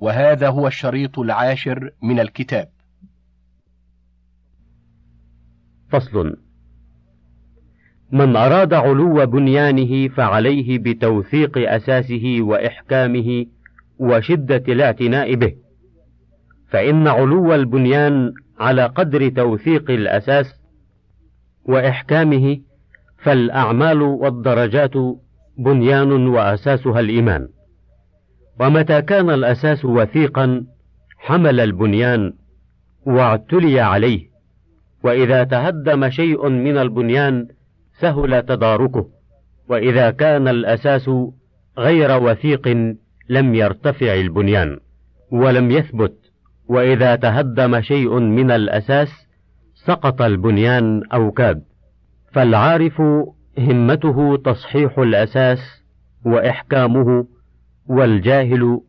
وهذا هو الشريط العاشر من الكتاب. فصل. من أراد علو بنيانه فعليه بتوثيق أساسه وإحكامه وشدة الاعتناء به. فإن علو البنيان على قدر توثيق الأساس وإحكامه فالأعمال والدرجات بنيان وأساسها الإيمان. ومتى كان الأساس وثيقا حمل البنيان واعتلي عليه وإذا تهدم شيء من البنيان سهل تداركه وإذا كان الأساس غير وثيق لم يرتفع البنيان ولم يثبت وإذا تهدم شيء من الأساس سقط البنيان أو كاد. فالعارف همته تصحيح الأساس وإحكامه والجاهل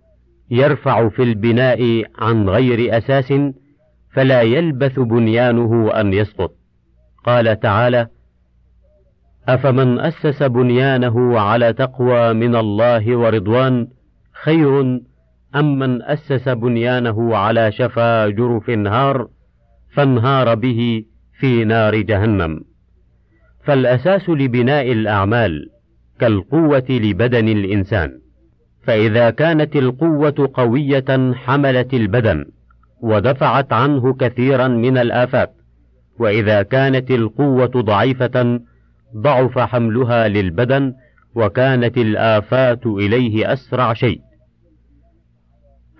يرفع في البناء عن غير أساس فلا يلبث بنيانه أن يسقط. قال تعالى أفمن أسس بنيانه على تقوى من الله ورضوان خير أم من أسس بنيانه على شفا جرف نهار فانهار به في نار جهنم. فالأساس لبناء الأعمال كالقوة لبدن الإنسان. فإذا كانت القوة قوية حملت البدن ودفعت عنه كثيرا من الآفات وإذا كانت القوة ضعيفة ضعف حملها للبدن وكانت الآفات إليه أسرع شيء.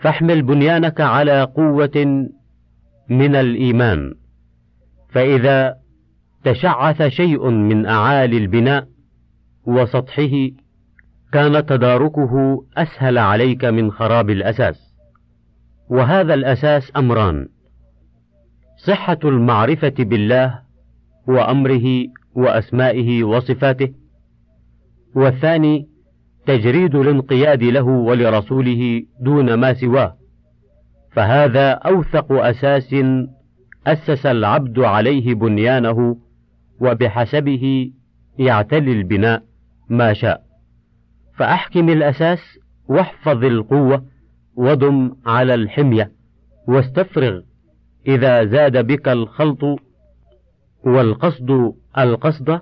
فاحمل بنيانك على قوة من الإيمان فإذا تشعث شيء من أعالي البناء وسطحه كان تداركه أسهل عليك من خراب الأساس. وهذا الأساس أمران صحة المعرفة بالله وأمره وأسمائه وصفاته والثاني تجريد الانقياد له ولرسوله دون ما سواه. فهذا أوثق أساس أسس العبد عليه بنيانه وبحسبه يعتلي البناء ما شاء. فأحكم الأساس واحفظ القوة ودم على الحمية واستفرغ إذا زاد بك الخلط والقصد القصد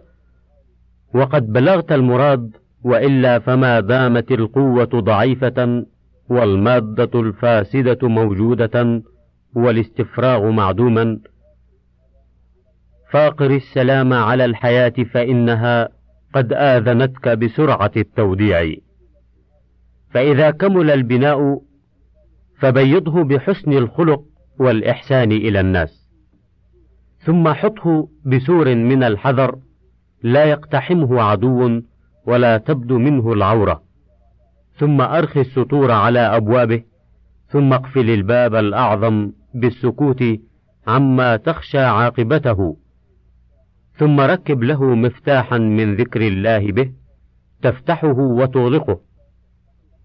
وقد بلغت المراد وإلا فما دامت القوة ضعيفة والمادة الفاسدة موجودة والاستفراغ معدوما. فاقر السلام على الحياة فإنها قد آذنتك بسرعة التوديع. فإذا كمل البناء فبيضه بحسن الخلق والإحسان إلى الناس. ثم حطه بسور من الحذر لا يقتحمه عدو ولا تبدو منه العورة. ثم أرخي السطور على أبوابه ثم اقفل الباب الأعظم بالسكوت عما تخشى عاقبته. ثم ركب له مفتاحا من ذكر الله به تفتحه وتغلقه.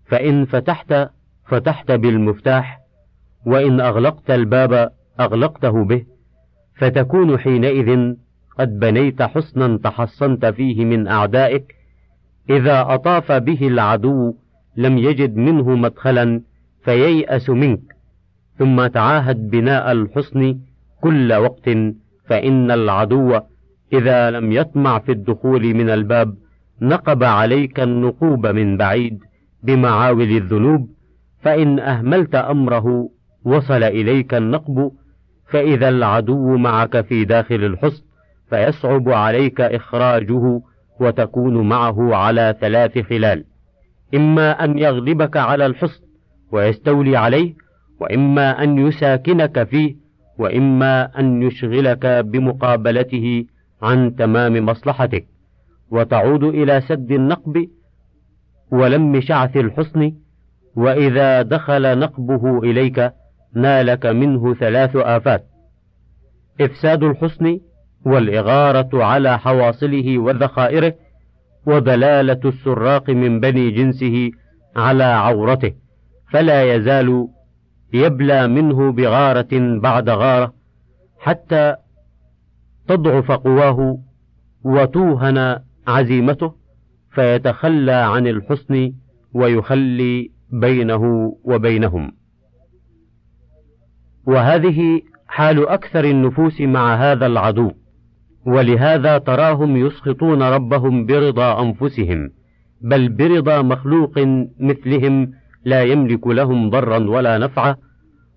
فإن فتحت فتحت بالمفتاح وإن أغلقت الباب أغلقته به فتكون حينئذ قد بنيت حصنا تحصنت فيه من أعدائك إذا أطاف به العدو لم يجد منه مدخلا فييأس منك. ثم تعاهد بناء الحصن كل وقت فإن العدو إذا لم يطمع في الدخول من الباب نقب عليك النقوب من بعيد بمعاول الذنوب فإن أهملت أمره وصل إليك النقب فإذا العدو معك في داخل الحصن فيصعب عليك إخراجه وتكون معه على ثلاث خلال. إما أن يغلبك على الحصن ويستولي عليه وإما أن يساكنك فيه وإما أن يشغلك بمقابلته عن تمام مصلحتك وتعود إلى سد النقب ولم شعث الحصن وإذا دخل نقبه إليك نالك منه ثلاث آفات. إفساد الحصن والإغارة على حواصله وذخائره ودلالة السراق من بني جنسه على عورته فلا يزال يبلى منه بغارة بعد غارة حتى تضعف قواه وتوهن عزيمته فيتخلى عن الحسن ويخلي بينه وبينهم. وهذه حال أكثر النفوس مع هذا العدو ولهذا تراهم يسخطون ربهم برضا أنفسهم بل برضا مخلوق مثلهم لا يملك لهم ضرا ولا نفعا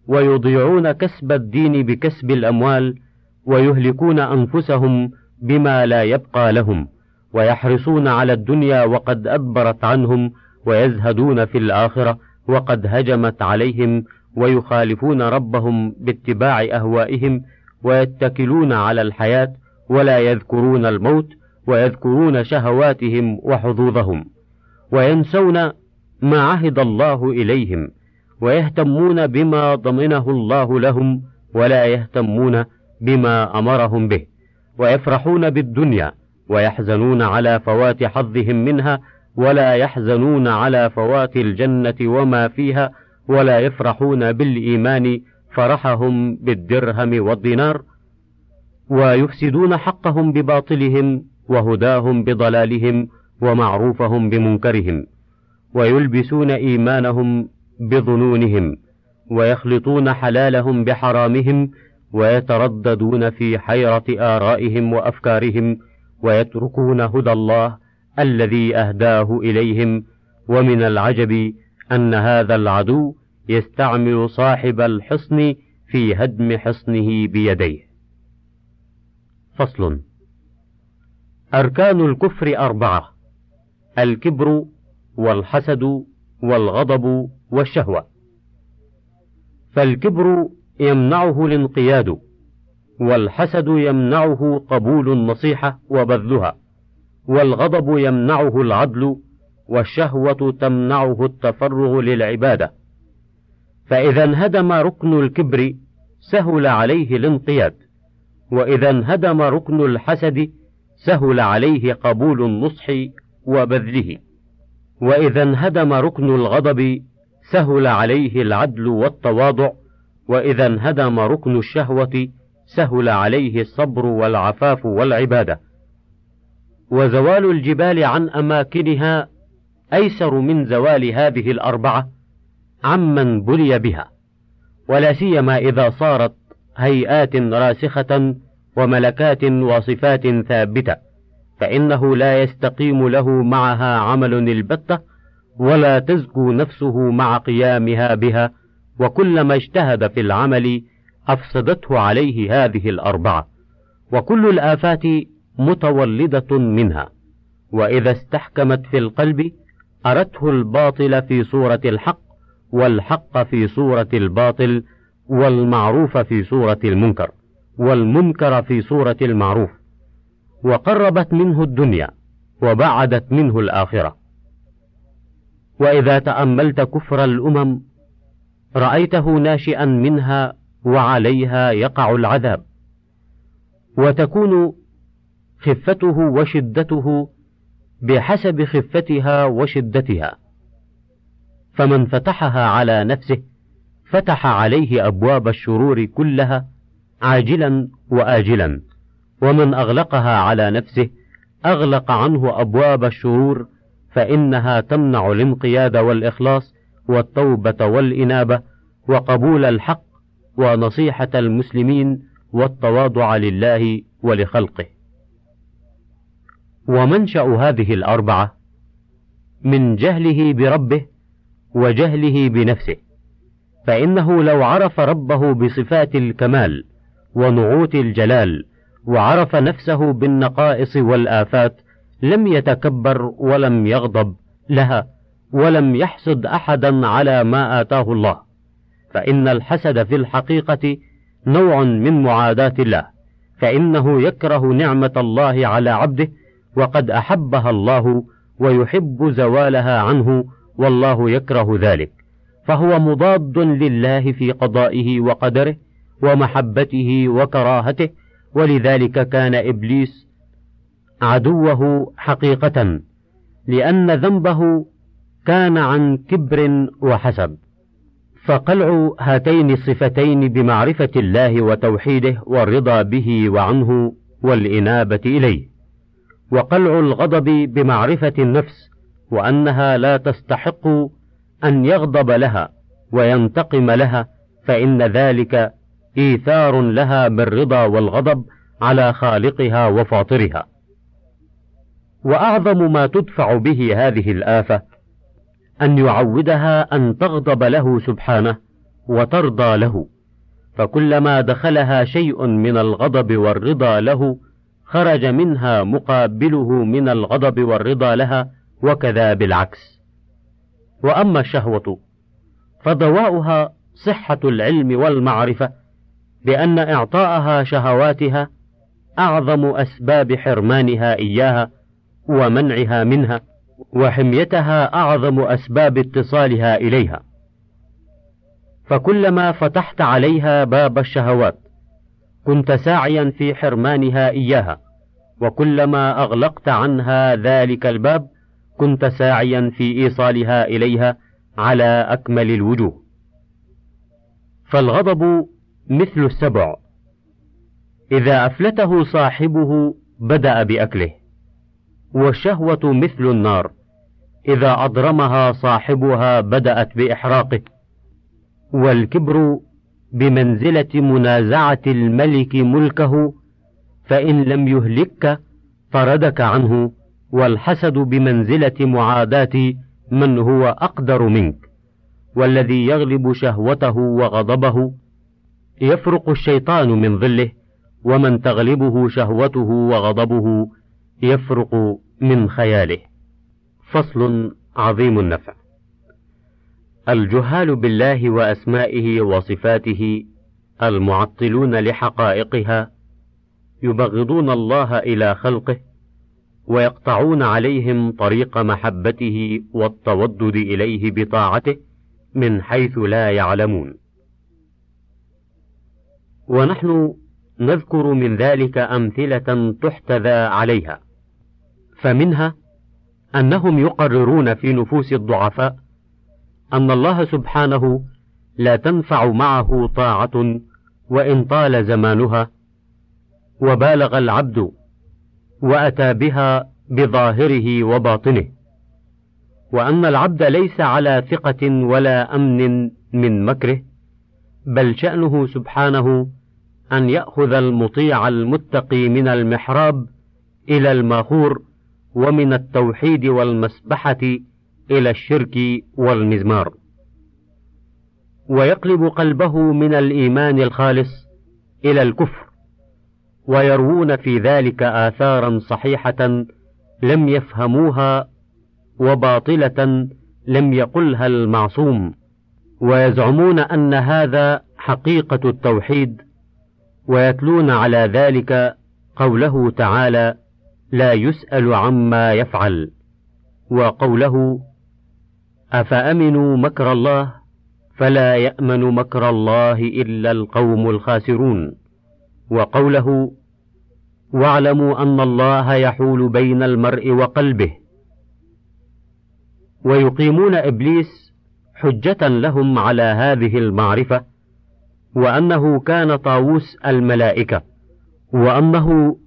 ويضيعون كسب الدين بكسب الأموال ويهلكون أنفسهم بما لا يبقى لهم ويحرصون على الدنيا وقد أدبرت عنهم ويزهدون في الآخرة وقد هجمت عليهم ويخالفون ربهم باتباع أهوائهم ويتكلون على الحياة ولا يذكرون الموت ويذكرون شهواتهم وحظوظهم وينسون ما عهد الله إليهم ويهتمون بما ضمنه الله لهم ولا يهتمون بما أمرهم به ويفرحون بالدنيا ويحزنون على فوات حظهم منها ولا يحزنون على فوات الجنة وما فيها ولا يفرحون بالإيمان فرحهم بالدرهم والدينار ويفسدون حقهم بباطلهم وهداهم بضلالهم ومعروفهم بمنكرهم ويلبسون إيمانهم بظنونهم ويخلطون حلالهم بحرامهم ويترددون في حيرة آرائهم وأفكارهم ويتركون هدى الله الذي أهداه إليهم ومن العجب أن هذا العدو يستعمل صاحب الحصن في هدم حصنه بيديه. فصل أركان الكفر أربعة: الكبر والحسد والغضب والشهوة. فالكبر يمنعه الانقياد، والحسد يمنعه قبول النصيحة وبذلها، والغضب يمنعه العدل والشهوة تمنعه التفرغ للعبادة. فإذا انهدم ركن الكبر سهل عليه الانقياد وإذا انهدم ركن الحسد سهل عليه قبول النصح وبذله. وإذا انهدم ركن الغضب سهل عليه العدل والتواضع وإذا انهدم ركن الشهوة سهل عليه الصبر والعفاف والعبادة. وزوال الجبال عن أماكنها أيسر من زوال هذه الأربعة عمن بلي بها. ولا سيما إذا صارت هيئات راسخة وملكات وصفات ثابتة فإنه لا يستقيم له معها عمل البتة ولا تزكو نفسه مع قيامها بها وكلما اجتهد في العمل أفسدته عليه هذه الأربعة وكل الآفات متولدة منها وإذا استحكمت في القلب أرته الباطل في صورة الحق والحق في صورة الباطل والمعروف في صورة المنكر والمنكر في صورة المعروف وقربت منه الدنيا وبعدت منه الآخرة. وإذا تأملت كفر الأمم رأيته ناشئا منها وعليها يقع العذاب. وتكون خفته وشدته بحسب خفتها وشدتها. فمن فتحها على نفسه فتح عليه أبواب الشرور كلها عاجلا واجلا. ومن أغلقها على نفسه أغلق عنه أبواب الشرور فإنها تمنع الانقياد والإخلاص والتوبة والإنابة وقبول الحق ونصيحة المسلمين والتواضع لله ولخلقه. ومنشأ هذه الأربعة من جهله بربه وجهله بنفسه فإنه لو عرف ربه بصفات الكمال ونعوت الجلال وعرف نفسه بالنقائص والآفات لم يتكبر ولم يغضب لها ولم يحسد أحدا على ما آتاه الله. فإن الحسد في الحقيقة نوع من معاداة الله فإنه يكره نعمة الله على عبده وقد أحبها الله ويحب زوالها عنه والله يكره ذلك. فهو مضاد لله في قضائه وقدره ومحبته وكراهته ولذلك كان إبليس عدوه حقيقة لأن ذنبه كان عن كبر وحسب. فقلع هاتين الصفتين بمعرفة الله وتوحيده والرضا به وعنه والإنابة إليه. وقلع الغضب بمعرفة النفس وأنها لا تستحق أن يغضب لها وينتقم لها فإن ذلك إيثار لها بالرضا والغضب على خالقها وفاطرها. وأعظم ما تدفع به هذه الآفة أن يعودها أن تغضب له سبحانه وترضى له. فكلما دخلها شيء من الغضب والرضا له خرج منها مقابله من الغضب والرضا لها وكذا بالعكس. وأما الشهوة فضواؤها صحة العلم والمعرفة بأن إعطاءها شهواتها أعظم أسباب حرمانها إياها ومنعها منها. وحميتها أعظم أسباب اتصالها إليها. فكلما فتحت عليها باب الشهوات كنت ساعيا في حرمانها إياها وكلما أغلقت عنها ذلك الباب كنت ساعيا في إيصالها إليها على أكمل الوجوه. فالغضب مثل السبع. إذا أفلته صاحبه بدأ بأكله والشهوة مثل النار. إذا أضرمها صاحبها بدأت بإحراقه. والكبر بمنزلة منازعة الملك ملكه فإن لم يهلكك طردك عنه والحسد بمنزلة معاداة من هو أقدر منك. والذي يغلب شهوته وغضبه يفرق الشيطان من ظله ومن تغلبه شهوته وغضبه يفرق من خياله. فصل عظيم النفع. الجهال بالله وأسمائه وصفاته المعطلون لحقائقها يبغضون الله إلى خلقه ويقطعون عليهم طريق محبته والتودد إليه بطاعته من حيث لا يعلمون. ونحن نذكر من ذلك أمثلة تحتذى عليها فمنها أنهم يقررون في نفوس الضعفاء أن الله سبحانه لا تنفع معه طاعة وإن طال زمانها وبالغ العبد وأتى بها بظاهره وباطنه. وأن العبد ليس على ثقة ولا أمن من مكره بل شأنه سبحانه أن يأخذ المطيع المتقي من المحراب إلى الماخور ومن التوحيد والمسبحة إلى الشرك والمزمار. ويقلب قلبه من الإيمان الخالص إلى الكفر ويروون في ذلك آثارا صحيحة لم يفهموها وباطلة لم يقلها المعصوم. ويزعمون أن هذا حقيقة التوحيد ويتلون على ذلك قوله تعالى لا يسأل عما يفعل. وقوله أفأمنوا مكر الله؟ فلا يأمن مكر الله إلا القوم الخاسرون. وقوله واعلموا أن الله يحول بين المرء وقلبه. ويقيمون إبليس حجة لهم على هذه المعرفة وأنه كان طاووس الملائكة وأنه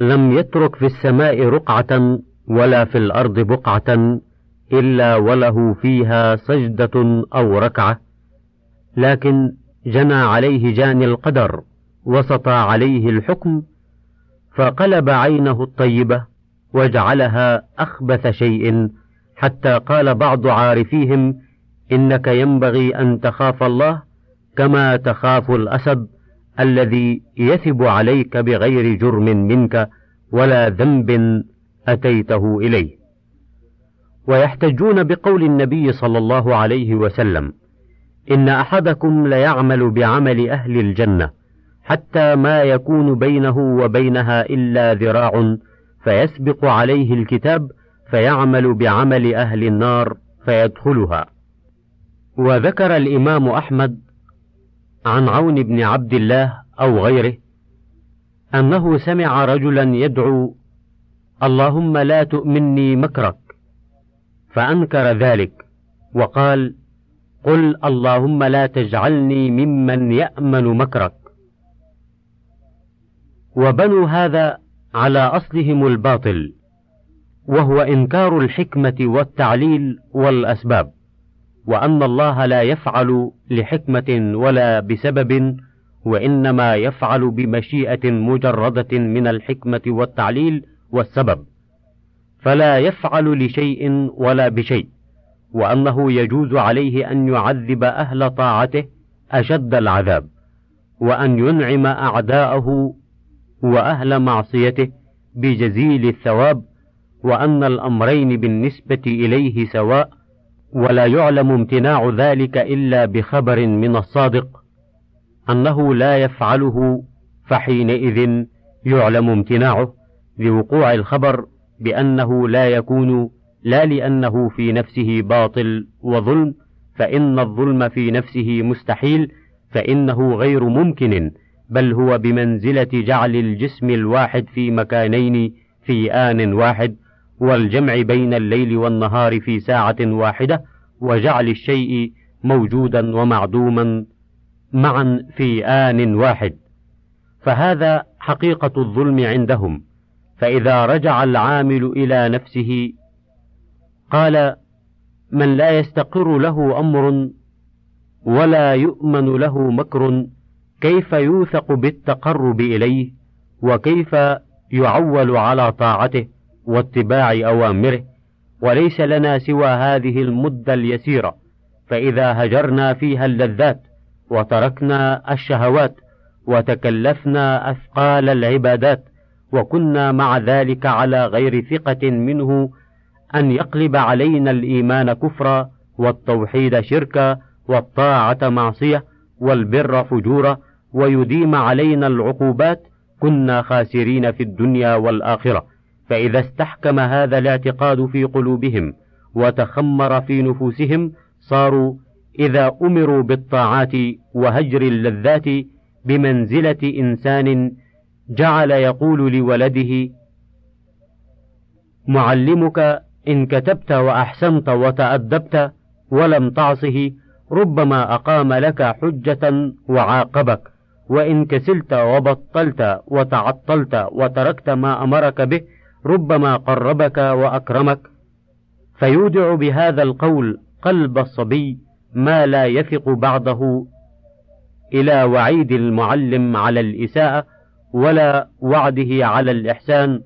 لم يترك في السماء رقعة ولا في الأرض بقعة إلا وله فيها سجدة أو ركعة لكن جنى عليه جاني القدر وسطى عليه الحكم فقلب عينه الطيبة وجعلها أخبث شيء حتى قال بعض عارفيهم إنك ينبغي أن تخاف الله كما تخاف الأسد. الذي يثب عليك بغير جرم منك ولا ذنب أتيته إليه ويحتجون بقول النبي صلى الله عليه وسلم إن أحدكم ليعمل بعمل أهل الجنة حتى ما يكون بينه وبينها إلا ذراع فيسبق عليه الكتاب فيعمل بعمل أهل النار فيدخلها. وذكر الإمام أحمد عن عون بن عبد الله أو غيره أنه سمع رجلا يدعو اللهم لا تؤمني مكرك فأنكر ذلك وقال قل اللهم لا تجعلني ممن يأمن مكرك. وبنوا هذا على أصلهم الباطل وهو إنكار الحكمة والتعليل والأسباب. وأن الله لا يفعل لحكمة ولا بسبب وإنما يفعل بمشيئة مجردة من الحكمة والتعليل والسبب. فلا يفعل لشيء ولا بشيء وأنه يجوز عليه أن يعذب أهل طاعته أشد العذاب وأن ينعم أعداءه وأهل معصيته بجزيل الثواب وأن الأمرين بالنسبة إليه سواء ولا يعلم امتناع ذلك إلا بخبر من الصادق أنه لا يفعله فحينئذ يعلم امتناعه لوقوع الخبر بأنه لا يكون لا لأنه في نفسه باطل وظلم فإن الظلم في نفسه مستحيل فإنه غير ممكن بل هو بمنزلة جعل الجسم الواحد في مكانين في آن واحد والجمع بين الليل والنهار في ساعة واحدة وجعل الشيء موجودا ومعدوما معا في آن واحد. فهذا حقيقة الظلم عندهم. فإذا رجع العامل إلى نفسه قال من لا يستقر له أمر ولا يؤمن له مكر كيف يوثق بالتقرب إليه وكيف يعول على طاعته؟ واتباع أوامره وليس لنا سوى هذه المدة اليسيرة فإذا هجرنا فيها اللذات وتركنا الشهوات وتكلفنا أثقال العبادات وكنا مع ذلك على غير ثقة منه أن يقلب علينا الإيمان كفرا والتوحيد شركا والطاعة معصية والبر فجورا ويديم علينا العقوبات كنا خاسرين في الدنيا والآخرة. فإذا استحكم هذا الاعتقاد في قلوبهم وتخمر في نفوسهم صاروا إذا أمروا بالطاعات وهجر اللذات بمنزلة إنسان جعل يقول لولده معلمك إن كتبت وأحسنت وتأدبت ولم تعصه ربما أقام لك حجة وعاقبك وإن كسلت وبطلت وتعطلت وتركت ما أمرك به ربما قربك وأكرمك فيودع بهذا القول قلب الصبي ما لا يثق بعده إلى وعيد المعلم على الإساءة ولا وعده على الإحسان.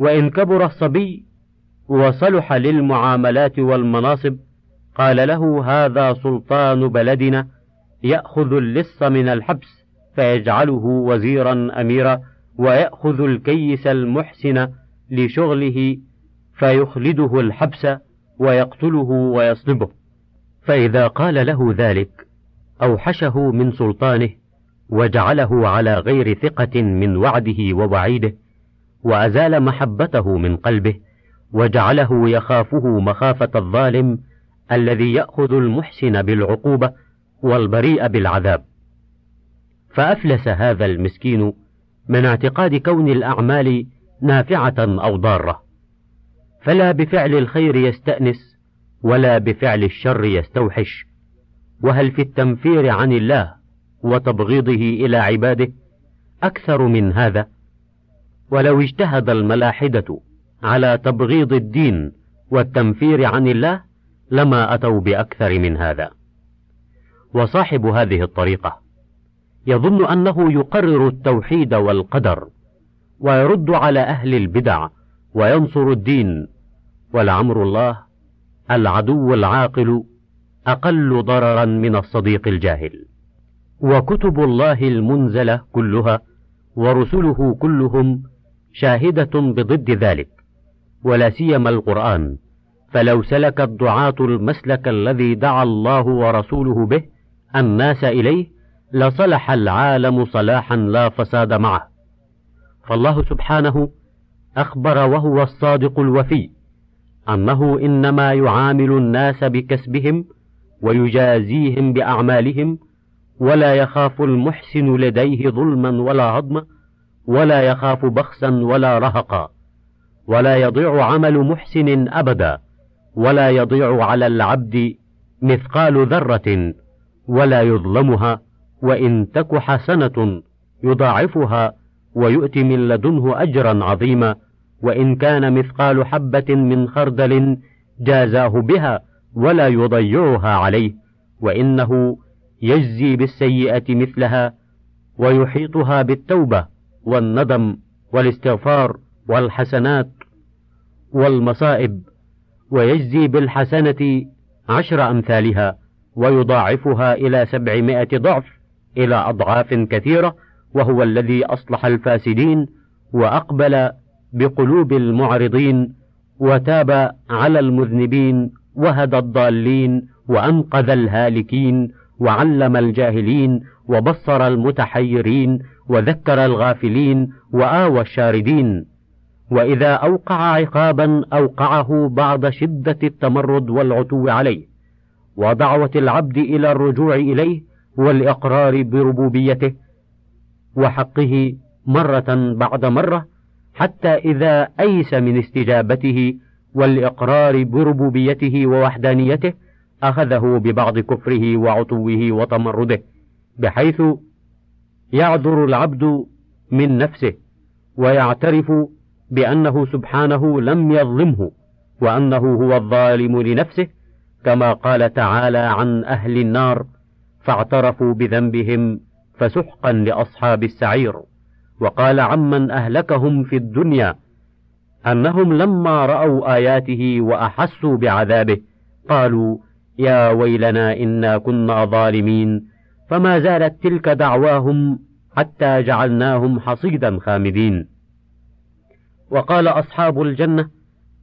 وإن كبر الصبي وصلح للمعاملات والمناصب قال له هذا سلطان بلدنا يأخذ اللص من الحبس فيجعله وزيرا أميرا. ويأخذ الكيس المحسن لشغله فيخلده الحبس ويقتله ويصلبه فإذا قال له ذلك أوحشه من سلطانه وجعله على غير ثقة من وعده ووعيده وأزال محبته من قلبه وجعله يخافه مخافة الظالم الذي يأخذ المحسن بالعقوبة والبريء بالعذاب. فأفلس هذا المسكين من اعتقاد كون الأعمال نافعة أو ضارة. فلا بفعل الخير يستأنس ولا بفعل الشر يستوحش. وهل في التنفير عن الله وتبغيضه إلى عباده أكثر من هذا؟ ولو اجتهد الملاحدة على تبغيض الدين والتنفير عن الله لما أتوا بأكثر من هذا. وصاحب هذه الطريقة يظن أنه يقرر التوحيد والقدر ويرد على أهل البدع وينصر الدين. ولعمر الله العدو العاقل أقل ضررا من الصديق الجاهل. وكتب الله المنزلة كلها ورسله كلهم شاهدة بضد ذلك. ولا سيما القرآن فلو سلك الدعاة المسلك الذي دعا الله ورسوله به الناس إليه لصلح العالم صلاحا لا فساد معه. فالله سبحانه أخبر وهو الصادق الوفي أنه إنما يعامل الناس بكسبهم ويجازيهم بأعمالهم ولا يخاف المحسن لديه ظلما ولا هضما ولا يخاف بخسا ولا رهقا ولا يضيع عمل محسن أبدا ولا يضيع على العبد مثقال ذرة ولا يظلمها وإن تك حسنة يضاعفها ويؤتي من لدنه أجرا عظيما وإن كان مثقال حبة من خردل جازاه بها ولا يضيعها عليه وإنه يجزي بالسيئة مثلها ويحيطها بالتوبة والندم والاستغفار والحسنات والمصائب ويجزي بالحسنة عشر أمثالها ويضاعفها إلى سبعمائة ضعف إلى أضعاف كثيرة وهو الذي أصلح الفاسدين وأقبل بقلوب المعرضين وتاب على المذنبين وهدى الضالين وأنقذ الهالكين وعلم الجاهلين وبصر المتحيرين وذكر الغافلين وآوى الشاردين. وإذا أوقع عقابا أوقعه بعد شدة التمرد والعتو عليه ودعوة العبد إلى الرجوع إليه والإقرار بربوبيته وحقه مرة بعد مرة حتى إذا أيس من استجابته والإقرار بربوبيته ووحدانيته أخذه ببعض كفره وعتوه وتمرده بحيث يعذر العبد من نفسه ويعترف بأنه سبحانه لم يظلمه وأنه هو الظالم لنفسه كما قال تعالى عن أهل النار فاعترفوا بذنبهم فسحقا لأصحاب السعير. وقال عمن أهلكهم في الدنيا أنهم لما رأوا آياته وأحسوا بعذابه قالوا يا ويلنا إنا كنا ظالمين فما زالت تلك دعواهم حتى جعلناهم حصيدا خامدين. وقال أصحاب الجنة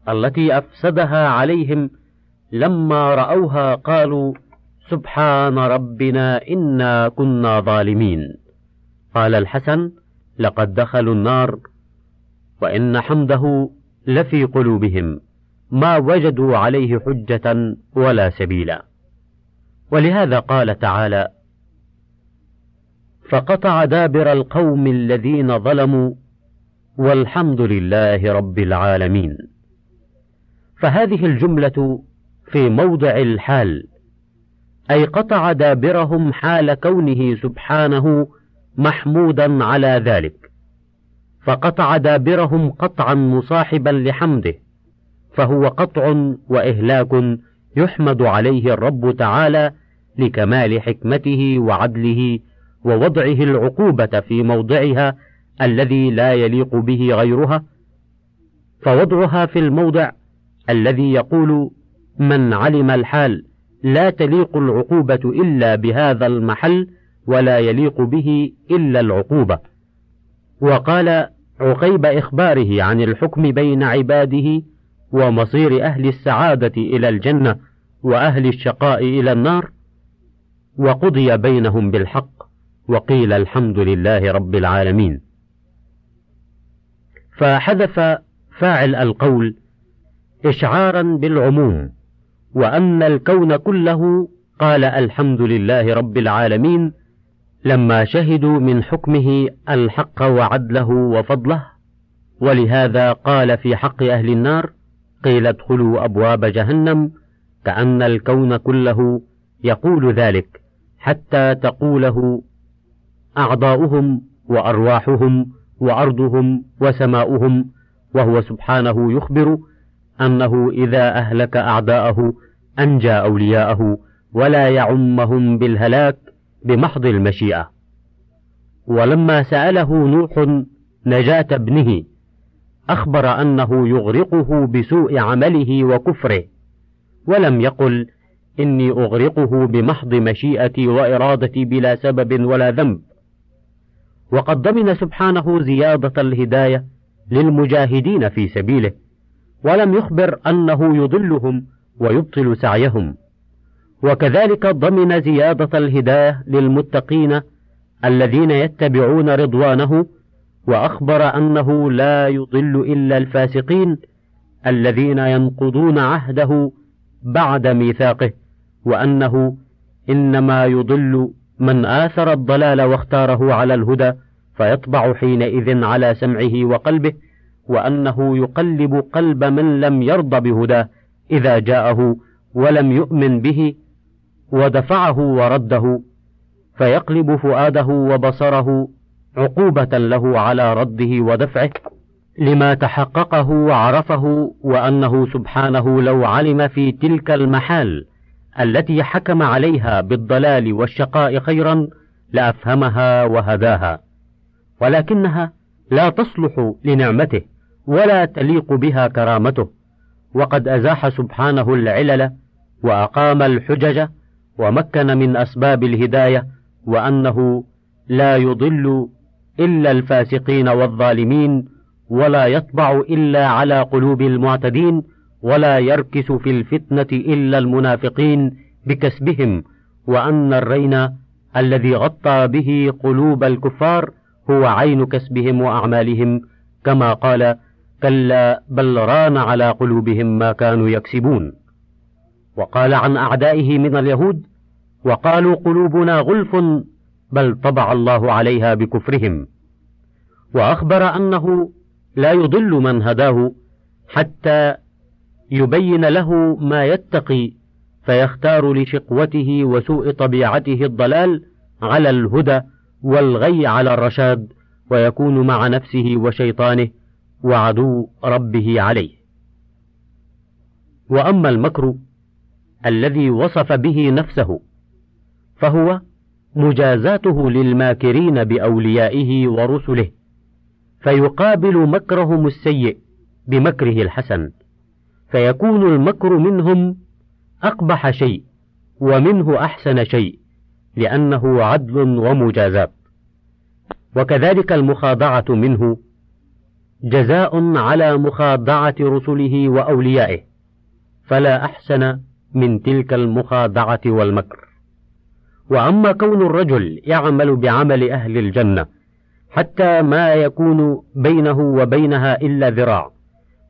التي أفسدها عليهم لما رأوها قالوا سبحان ربنا إنا كنا ظالمين. قال الحسن لقد دخلوا النار وإن حمده لفي قلوبهم ما وجدوا عليه حجة ولا سبيلا. ولهذا قال تعالى فقطع دابر القوم الذين ظلموا والحمد لله رب العالمين. فهذه الجملة في موضع الحال. أي قطع دابرهم حال كونه سبحانه محمودا على ذلك. فقطع دابرهم قطعا مصاحبا لحمده فهو قطع وإهلاك يحمد عليه الرب تعالى لكمال حكمته وعدله ووضعه العقوبة في موضعها الذي لا يليق به غيرها فوضعها في الموضع الذي يقول من علم الحال لا تليق العقوبة إلا بهذا المحل ولا يليق به إلا العقوبة. وقال عقيب إخباره عن الحكم بين عباده ومصير أهل السعادة إلى الجنة وأهل الشقاء إلى النار وقضي بينهم بالحق وقيل الحمد لله رب العالمين. فحذف فاعل القول إشعارا بالعموم. وأن الكون كله قال الحمد لله رب العالمين لما شهدوا من حكمه الحق وعدله وفضله ولهذا قال في حق أهل النار قيل ادخلوا أبواب جهنم كأن الكون كله يقول ذلك حتى تقوله أعضاؤهم وأرواحهم وأرضهم وسماؤهم وهو سبحانه يخبر أنه إذا أهلك أعداءه أنجى أولياءه ولا يعمهم بالهلاك بمحض المشيئة. ولما سأله نوح نجاة ابنه أخبر أنه يغرقه بسوء عمله وكفره ولم يقل إني أغرقه بمحض مشيئتي وإرادتي بلا سبب ولا ذنب. وقد ضمن سبحانه زيادة الهداية للمجاهدين في سبيله. ولم يخبر أنه يضلهم ويبطل سعيهم. وكذلك ضمن زيادة الهداية للمتقين الذين يتبعون رضوانه وأخبر أنه لا يضل إلا الفاسقين الذين ينقضون عهده بعد ميثاقه وأنه إنما يضل من آثر الضلال واختاره على الهدى فيطبع حينئذ على سمعه وقلبه. وأنه يقلب قلب من لم يرض بهداه إذا جاءه ولم يؤمن به ودفعه ورده فيقلب فؤاده وبصره عقوبة له على رده ودفعه لما تحققه وعرفه وأنه سبحانه لو علم في تلك المحال التي حكم عليها بالضلال والشقاء خيرا لأفهمها وهداها ولكنها لا تصلح لنعمته. ولا تليق بها كرامته. وقد أزاح سبحانه العلل وأقام الحجج ومكن من أسباب الهداية وأنه لا يضل إلا الفاسقين والظالمين ولا يطبع إلا على قلوب المعتدين ولا يركس في الفتنة إلا المنافقين بكسبهم. وأن الرين الذي غطى به قلوب الكفار هو عين كسبهم وأعمالهم كما قال كلا بل ران على قلوبهم ما كانوا يكسبون. وقال عن أعدائه من اليهود وقالوا قلوبنا غلف بل طبع الله عليها بكفرهم. وأخبر أنه لا يضل من هداه حتى يبين له ما يتقي فيختار لشقوته وسوء طبيعته الضلال على الهدى والغي على الرشاد ويكون مع نفسه وشيطانه وعدو ربه عليه. وأما المكر الذي وصف به نفسه فهو مجازاته للماكرين بأوليائه ورسله فيقابل مكرهم السيء بمكره الحسن فيكون المكر منهم أقبح شيء ومنه أحسن شيء لأنه عدل ومجازاه وكذلك المخاضعة منه جزاء على مخاضعة رسله وأوليائه فلا أحسن من تلك المخاضعة والمكر. وأما كون الرجل يعمل بعمل أهل الجنة حتى ما يكون بينه وبينها إلا ذراع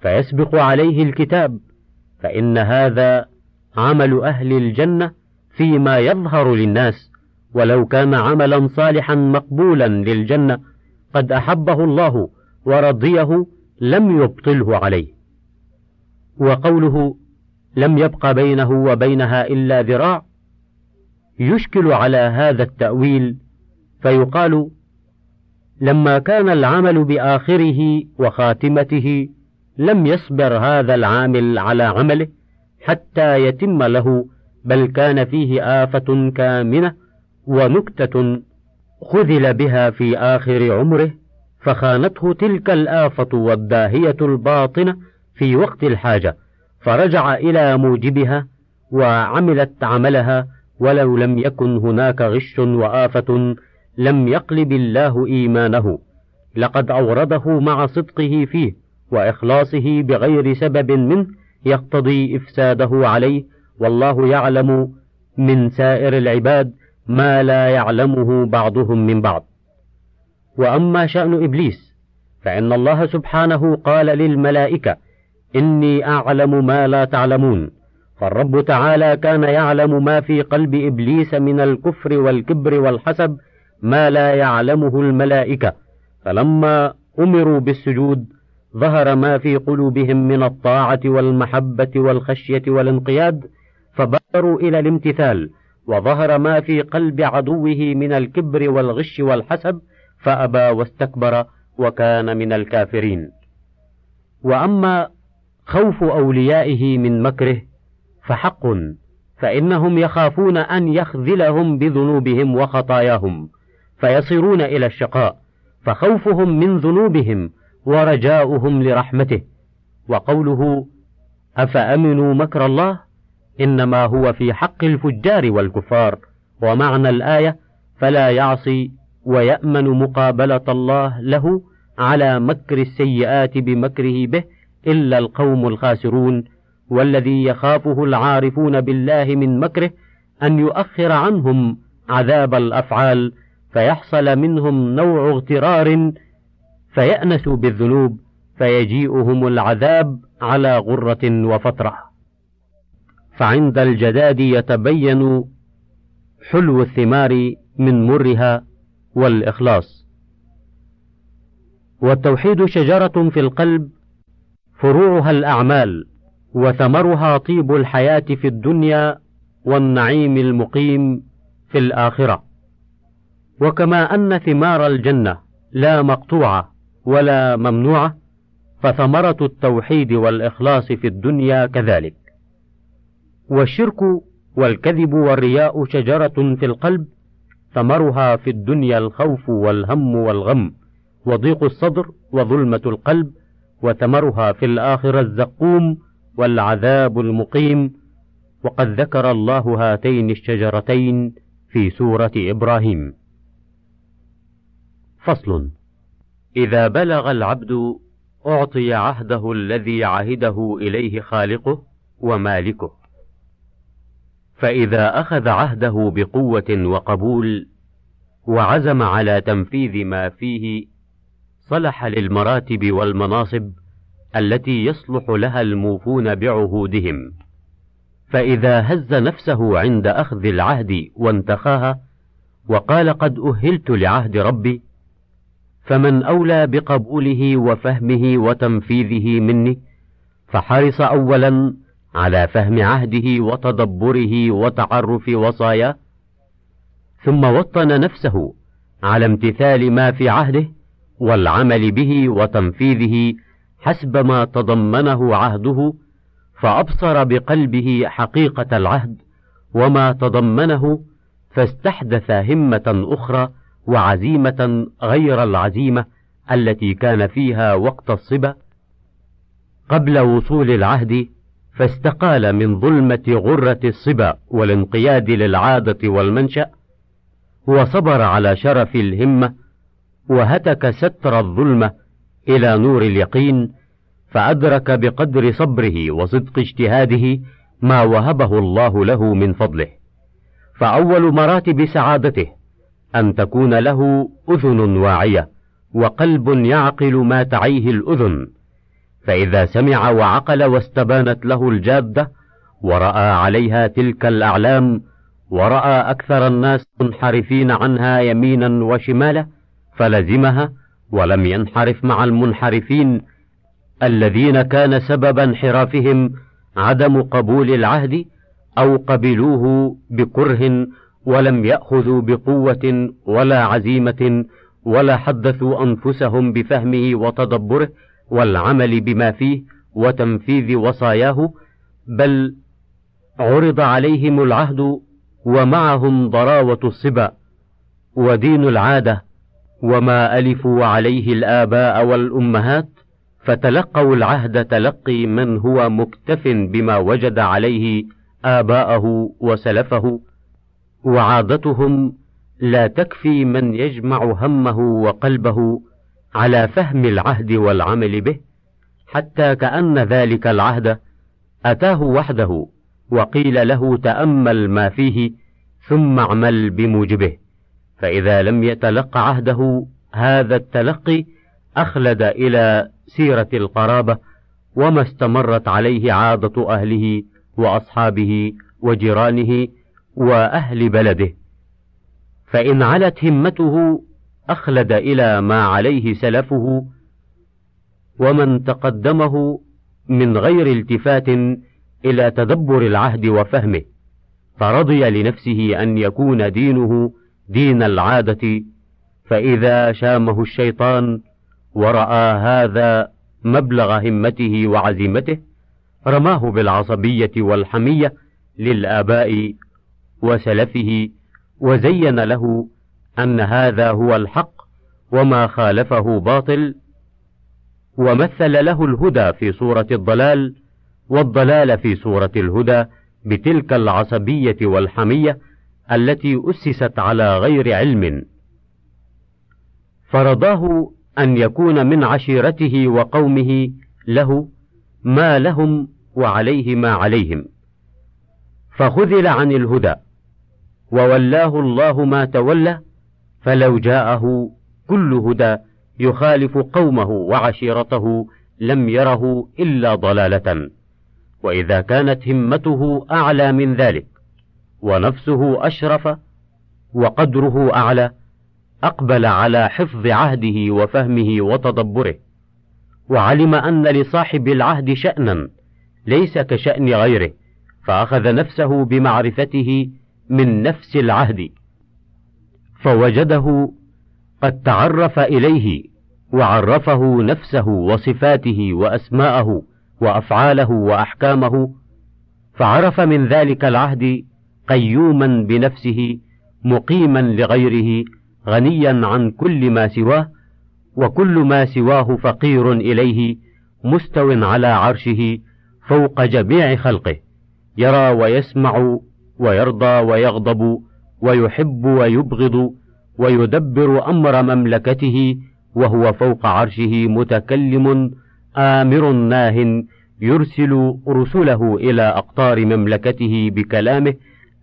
فيسبق عليه الكتاب فإن هذا عمل أهل الجنة فيما يظهر للناس ولو كان عملا صالحا مقبولا للجنة قد أحبه الله ورضيه لم يبطله عليه. وقوله لم يبق بينه وبينها إلا ذراع يشكل على هذا التأويل فيقال لما كان العمل بآخره وخاتمته لم يصبر هذا العامل على عمله حتى يتم له بل كان فيه آفة كامنة ونكتة خذل بها في آخر عمره فخانته تلك الآفة والداهية الباطنة في وقت الحاجة فرجع إلى موجبها وعملت عملها ولو لم يكن هناك غش وآفة لم يقلب الله إيمانه. لقد أورده مع صدقه فيه وإخلاصه بغير سبب منه يقتضي إفساده عليه والله يعلم من سائر العباد ما لا يعلمه بعضهم من بعض. وأما شأن إبليس فإن الله سبحانه قال للملائكة إني أعلم ما لا تعلمون فالرب تعالى كان يعلم ما في قلب إبليس من الكفر والكبر والحسب ما لا يعلمه الملائكة فلما أمروا بالسجود ظهر ما في قلوبهم من الطاعة والمحبة والخشية والانقياد فبادروا إلى الامتثال وظهر ما في قلب عدوه من الكبر والغش والحسب فأبى واستكبر وكان من الكافرين. وأما خوف أوليائه من مكره فحق فإنهم يخافون أن يخذلهم بذنوبهم وخطاياهم فيصيرون إلى الشقاء فخوفهم من ذنوبهم ورجاؤهم لرحمته وقوله أفأمنوا مكر الله إنما هو في حق الفجار والكفار ومعنى الآية فلا يعصي ويأمن مقابلة الله له على مكر السيئات بمكره به إلا القوم الخاسرون والذي يخافه العارفون بالله من مكره أن يؤخر عنهم عذاب الأفعال فيحصل منهم نوع اغترار فيأنسوا بالذنوب فيجيئهم العذاب على غرة وفترة. فعند الجداد يتبين حلو الثمار من مرها والإخلاص. والتوحيد شجرة في القلب فروعها الأعمال وثمرها طيب الحياة في الدنيا والنعيم المقيم في الآخرة. وكما أن ثمار الجنة لا مقطوعة ولا ممنوعة فثمرة التوحيد والإخلاص في الدنيا كذلك. والشرك والكذب والرياء شجرة في القلب ثمرها في الدنيا الخوف والهم والغم وضيق الصدر وظلمة القلب وثمرها في الآخرة الزقوم والعذاب المقيم وقد ذكر الله هاتين الشجرتين في سورة إبراهيم. فصل إذا بلغ العبد أعطي عهده الذي عهده إليه خالقه ومالكه، فإذا أخذ عهده بقوة وقبول، وعزم على تنفيذ ما فيه، صلح للمراتب والمناصب التي يصلح لها الموفون بعهودهم. فإذا هز نفسه عند أخذ العهد وانتخاها وقال قد أهلت لعهد ربي فمن أولى بقبوله وفهمه وتنفيذه مني فحرص أولا على فهم عهده وتدبره وتعرف وصاياه. ثم وطن نفسه على امتثال ما في عهده والعمل به وتنفيذه حسب ما تضمنه عهده فأبصر بقلبه حقيقة العهد وما تضمنه فاستحدث همة أخرى وعزيمة غير العزيمة التي كان فيها وقت الصبا. قبل وصول العهد فاستقال من ظلمة غرة الصبا والانقياد للعادة والمنشأ وصبر على شرف الهمة وهتك ستر الظلمة إلى نور اليقين فأدرك بقدر صبره وصدق اجتهاده ما وهبه الله له من فضله. فأول مراتب سعادته أن تكون له أذن واعية وقلب يعقل ما تعيه الأذن. فإذا سمع وعقل واستبانت له الجادة ورأى عليها تلك الأعلام ورأى أكثر الناس منحرفين عنها يمينا وشمالا فلزمها ولم ينحرف مع المنحرفين الذين كان سبب انحرافهم عدم قبول العهد أو قبلوه بكره ولم يأخذوا بقوة ولا عزيمة ولا حدثوا أنفسهم بفهمه وتدبره. والعمل بما فيه وتنفيذ وصاياه بل عرض عليهم العهد ومعهم ضراوة الصبا ودين العادة وما ألفوا عليه الآباء والأمهات فتلقوا العهد تلقي من هو مكتف بما وجد عليه آباءه وسلفه وعادتهم لا تكفي من يجمع همه وقلبه على فهم العهد والعمل به حتى كأن ذلك العهد أتاه وحده وقيل له تأمل ما فيه ثم اعمل بموجبه. فإذا لم يتلق عهده هذا التلقي أخلد إلى سيرة القرابة وما استمرت عليه عادة أهله وأصحابه وجيرانه وأهل بلده. فإن علت همته أخلد إلى ما عليه سلفه ومن تقدمه من غير التفات إلى تدبر العهد وفهمه فرضي لنفسه أن يكون دينه دين العادة فإذا شامه الشيطان ورأى هذا مبلغ همته وعزيمته رماه بالعصبية والحمية للآباء وسلفه وزين له أن هذا هو الحق وما خالفه باطل ومثل له الهدى في صورة الضلال والضلال في صورة الهدى بتلك العصبية والحمية التي أسست على غير علم. فرضاه أن يكون من عشيرته وقومه له ما لهم وعليه ما عليهم. فخذل عن الهدى وولاه الله ما تولى فلو جاءه كل هدى يخالف قومه وعشيرته لم يره إلا ضلالة. وإذا كانت همته أعلى من ذلك ونفسه أشرف وقدره أعلى أقبل على حفظ عهده وفهمه وتدبره. وعلم أن لصاحب العهد شأنا ليس كشأن غيره فأخذ نفسه بمعرفته من نفس العهد. فوجده قد تعرف إليه وعرفه نفسه وصفاته وأسماءه وأفعاله وأحكامه فعرف من ذلك العهد قيوما بنفسه مقيما لغيره غنيا عن كل ما سواه وكل ما سواه فقير إليه مستو على عرشه فوق جميع خلقه يرى ويسمع ويرضى ويغضب ويحب ويبغض ويدبر أمر مملكته وهو فوق عرشه متكلم آمر ناه يرسل رسله إلى أقطار مملكته بكلامه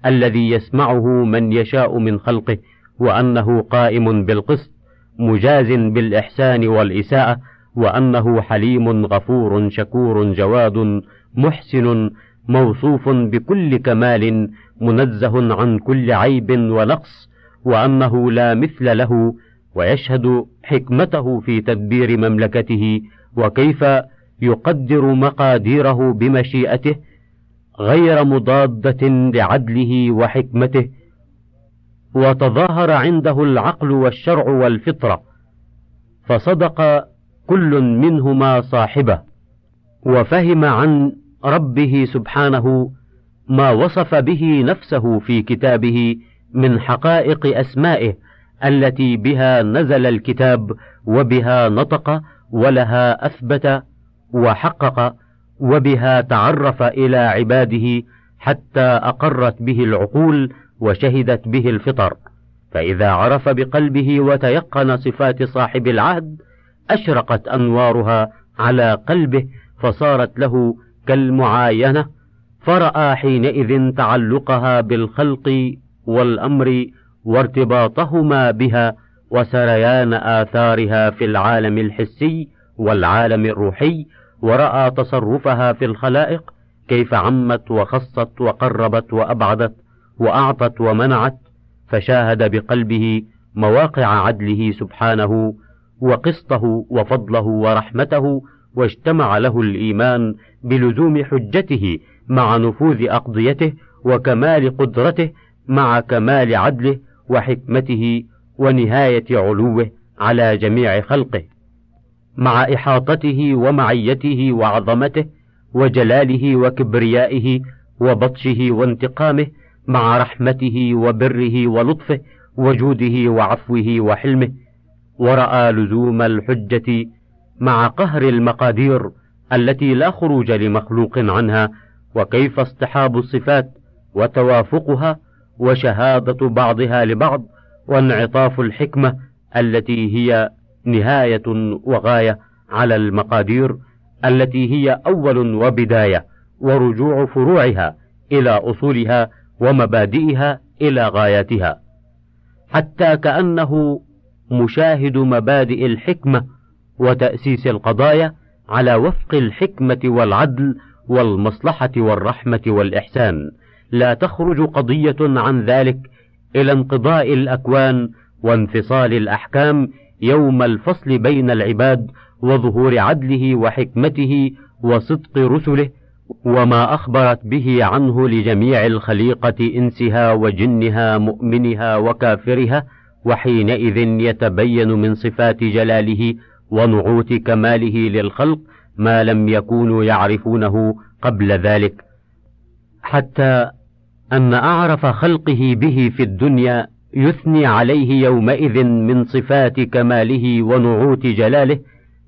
الذي يسمعه من يشاء من خلقه وأنه قائم بالقسط مجاز بالإحسان والإساءة وأنه حليم غفور شكور جواد محسن موصوف بكل كمال منزه عن كل عيب ونقص وانه لا مثل له ويشهد حكمته في تدبير مملكته وكيف يقدر مقاديره بمشيئته غير مضادة لعدله وحكمته وتظاهر عنده العقل والشرع والفطرة فصدق كل منهما صاحبه وفهم عن ربه سبحانه ما وصف به نفسه في كتابه من حقائق أسمائه التي بها نزل الكتاب وبها نطق ولها أثبت وحقق وبها تعرف إلى عباده حتى أقرت به العقول وشهدت به الفطر. فإذا عرف بقلبه وتيقن صفات صاحب العهد أشرقت أنوارها على قلبه فصارت له كالمعاينة فرأى حينئذ تعلقها بالخلق والأمر وارتباطهما بها وسريان آثارها في العالم الحسي والعالم الروحي ورأى تصرفها في الخلائق كيف عمت وخصت وقربت وأبعدت وأعطت ومنعت فشاهد بقلبه مواقع عدله سبحانه وقسطه وفضله ورحمته واجتمع له الإيمان بلزوم حجته مع نفوذ أقضيته وكمال قدرته مع كمال عدله وحكمته ونهاية علوه على جميع خلقه مع إحاطته ومعيته وعظمته وجلاله وكبريائه وبطشه وانتقامه مع رحمته وبره ولطفه وجوده وعفوه وحلمه ورأى لزوم الحجة مع قهر المقادير التي لا خروج لمخلوق عنها وكيف اصطحاب الصفات وتوافقها وشهادة بعضها لبعض وانعطاف الحكمة التي هي نهاية وغاية على المقادير التي هي أول وبداية ورجوع فروعها إلى أصولها ومبادئها إلى غاياتها حتى كأنه مشاهد مبادئ الحكمة وتأسيس القضايا على وفق الحكمة والعدل والمصلحة والرحمة والإحسان. لا تخرج قضية عن ذلك إلى انقضاء الأكوان وانفصال الأحكام يوم الفصل بين العباد وظهور عدله وحكمته وصدق رسله وما أخبرت به عنه لجميع الخليقة إنسها وجنها مؤمنها وكافرها وحينئذ يتبين من صفات جلاله ونعوت كماله للخلق ما لم يكونوا يعرفونه قبل ذلك حتى أن أعرف خلقه به في الدنيا يثني عليه يومئذ من صفات كماله ونعوت جلاله